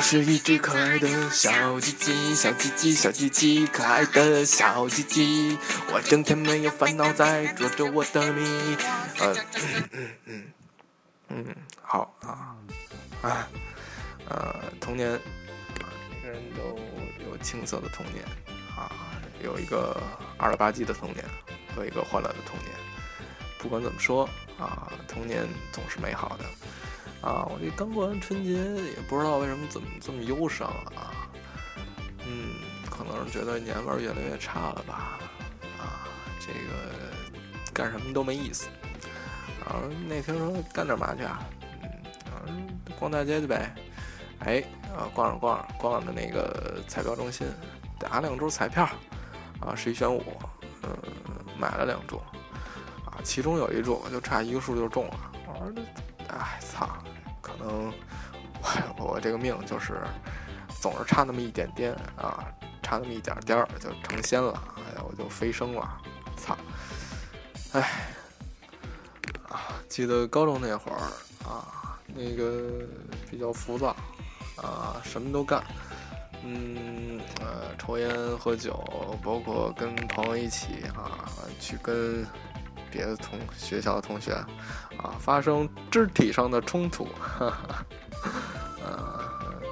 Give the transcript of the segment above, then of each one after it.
我是一只可爱的小鸡鸡，小鸡鸡，小鸡鸡，可爱的小鸡鸡。我整天没有烦恼，在捉着我的蜜。嗯嗯嗯嗯，好啊啊呃，童年，每个人都有青涩的童年啊，有一个二了吧唧的童年和一个欢乐的童年。不管怎么说啊，童年总是美好的。啊，我这刚过完春节，也不知道为什么怎么这么忧伤啊。嗯，可能是觉得年味越来越差了吧。啊，这个干什么都没意思。啊，那天说干点嘛去啊？嗯，逛大街去呗。哎，啊，逛着逛着，逛着那个彩票中心，打两注彩票。啊，十一选五，嗯，买了两注。啊，其中有一注就差一个数就中了。我说，哎，操！可能我我这个命就是总是差那么一点点啊，差那么一点点儿就成仙了，哎呀，我就飞升了，操！哎，啊，记得高中那会儿啊，那个比较浮躁啊，什么都干，嗯呃，抽烟喝酒，包括跟朋友一起啊去跟。别的同学校的同学，啊，发生肢体上的冲突，哈哈，呃，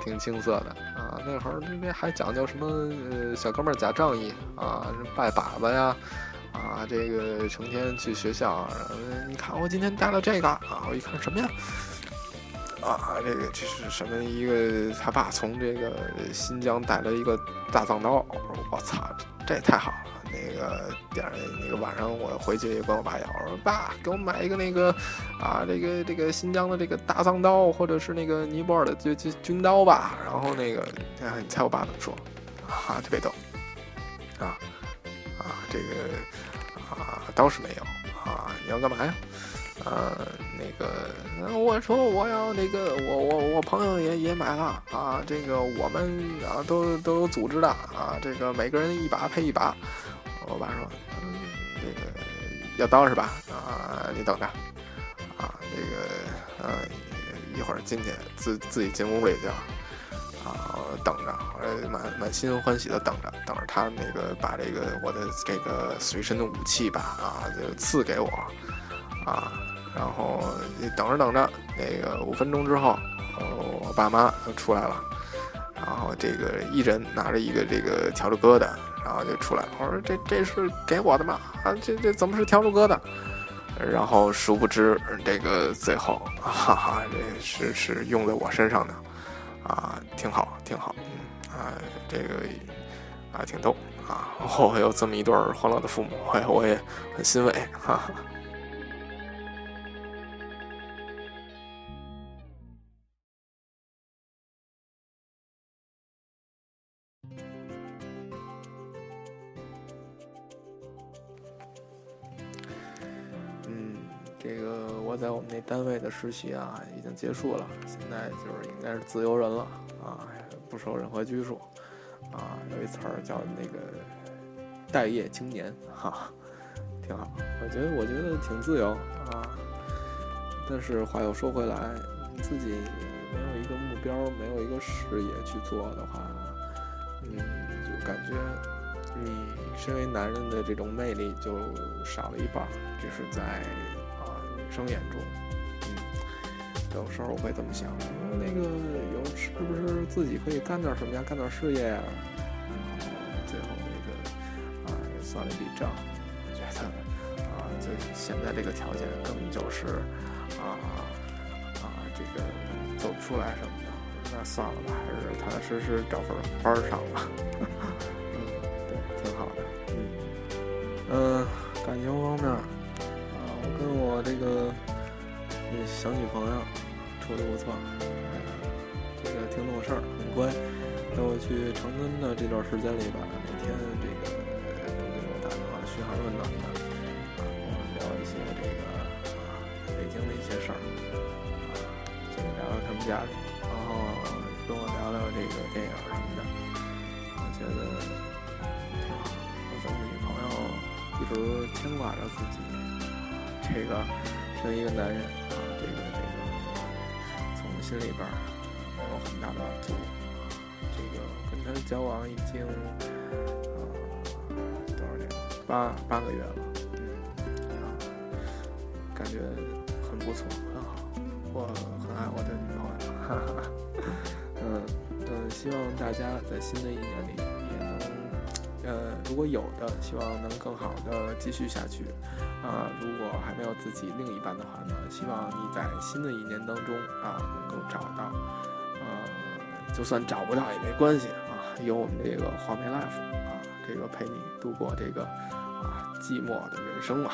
挺青涩的啊。那会儿那边还讲究什么呃，小哥们儿假仗义啊，拜把子呀，啊，这个成天去学校，你看我今天带了这个啊，我一看什么呀？啊，这个这是什么？一个他爸从这个新疆带了一个大藏刀，我操，这也太好了。那个点儿，那个晚上我回去管我爸要，我说爸，给我买一个那个，啊，这个这个新疆的这个大藏刀，或者是那个尼泊尔的这这军刀吧。然后那个，你猜我爸怎么说？啊，特别逗，啊啊，这个啊刀是没有啊，你要干嘛呀？呃，那个，我说我要那个，我我我朋友也也买了啊，这个我们啊都都有组织的啊，这个每个人一把配一把。我爸说：“嗯，这个要刀是吧？啊，你等着，啊，这个，呃，一会儿进去，自自己进屋里去，啊，等着，我满满心欢喜的等着，等着他那个把这个我的这个随身的武器吧，啊，就赐给我，啊，然后等着等着，那个五分钟之后，我爸妈就出来了，然后这个一人拿着一个这个笤帚疙瘩。”然后就出来了，我说这这是给我的吗？啊，这这怎么是条路哥的？然后殊不知这个最后，哈哈，这是是用在我身上的，啊，挺好，挺好，嗯，啊，这个啊挺逗啊，我有这么一对欢乐的父母，我我也很欣慰，哈哈。这个我在我们那单位的实习啊，已经结束了，现在就是应该是自由人了啊，不受任何拘束啊。有一词儿叫那个待业青年，哈，挺好。我觉得我觉得挺自由啊，但是话又说回来，自己没有一个目标，没有一个事业去做的话，嗯，就感觉你身为男人的这种魅力就少了一半，这是在。生眼中，嗯，有时候我会这么想，那个有是不是自己可以干点什么呀，干点事业呀？然后最后那个啊，算了一笔账，我觉得啊，就现在这个条件根本就是啊啊，这个走不出来什么的。那算了吧，还是踏踏实实找份班上吧。嗯，对，挺好的。嗯嗯，感情方面。跟我这个小女朋友处的不错，这个挺懂事儿，很乖。在我去长春的这段时间里吧，每天这个都给我打电话嘘寒问暖的，啊，跟我聊一些这个啊北京的一些事儿，啊，这个聊聊他们家里，然后跟我聊聊这个电影什么的，我觉得挺好。我这么女朋友一直牵挂着自己。这个身为一个男人啊，这个这个从心里边儿有很大的满足。这个跟他交往已经啊多少年？八八个月了，嗯啊，感觉很不错，很好，我很爱我的女朋友，哈哈，嗯嗯，希望大家在新的一年里，呃，如果有的，希望能更好的继续下去，啊，如果还没有自己另一半的话呢，希望你在新的一年当中啊能够找到，呃，就算找不到也没关系啊，有我们这个画面 life 啊，这个陪你度过这个啊寂寞的人生嘛，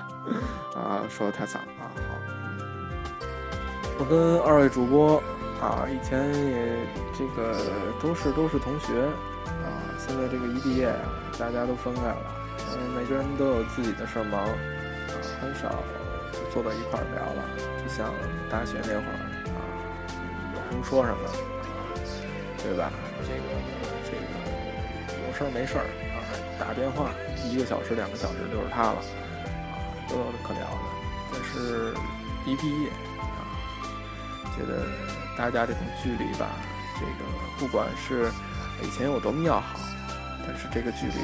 啊，说的太惨啊，好，我跟二位主播啊以前也这个都是都是同学，现在这个一毕业啊，大家都分开了，嗯，每个人都有自己的事儿忙。啊很少坐到一块儿聊了，就像大学那会儿啊，有什么说什么，对吧？这个这个有事儿没事儿啊，打电话一个小时两个小时就是他了啊，都有可聊的。但是一毕业啊，觉得大家这种距离吧，这个不管是以前有多么要好，但是这个距离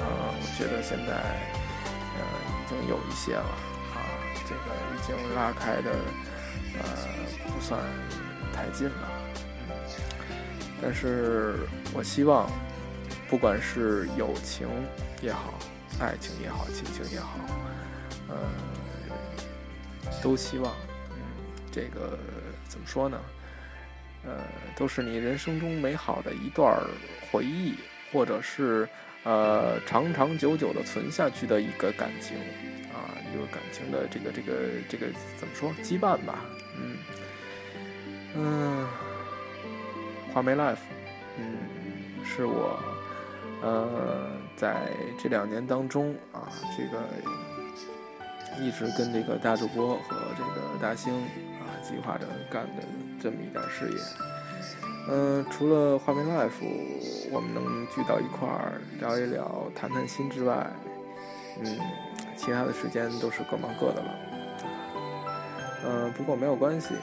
啊，我觉得现在。呃已经有一些了啊，这个已经拉开的呃不算太近了，但是我希望，不管是友情也好，爱情也好，亲情也好，呃，都希望，嗯，这个怎么说呢？呃，都是你人生中美好的一段回忆，或者是。呃，长长久久的存下去的一个感情，啊，一个感情的这个这个这个怎么说羁绊吧？嗯嗯，画眉 life，嗯，是我呃在这两年当中啊，这个一直跟这个大主播和这个大兴啊计划着干的这么一点事业。嗯，除了画面 life，我们能聚到一块儿聊一聊、谈谈心之外，嗯，其他的时间都是各忙各的了。嗯，不过没有关系，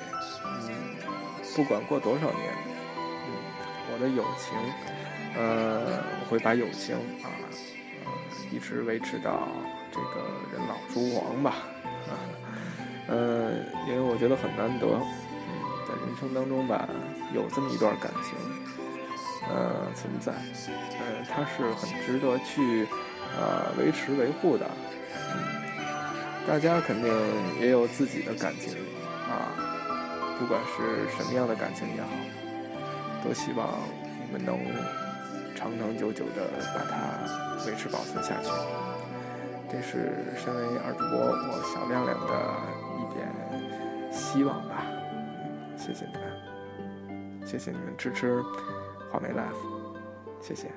嗯，不管过多少年，嗯，我的友情，呃，我会把友情啊，呃，一直维持到这个人老珠黄吧，啊，嗯，因为我觉得很难得。在人生当中吧，有这么一段感情，呃，存在，呃，它是很值得去，呃，维持维护的。嗯，大家肯定也有自己的感情，啊，不管是什么样的感情也好，都希望你们能长长久久的把它维持保存下去。这是身为二主播我小亮亮的一点希望吧。谢谢你们，谢谢你们支持华美 Life，谢谢。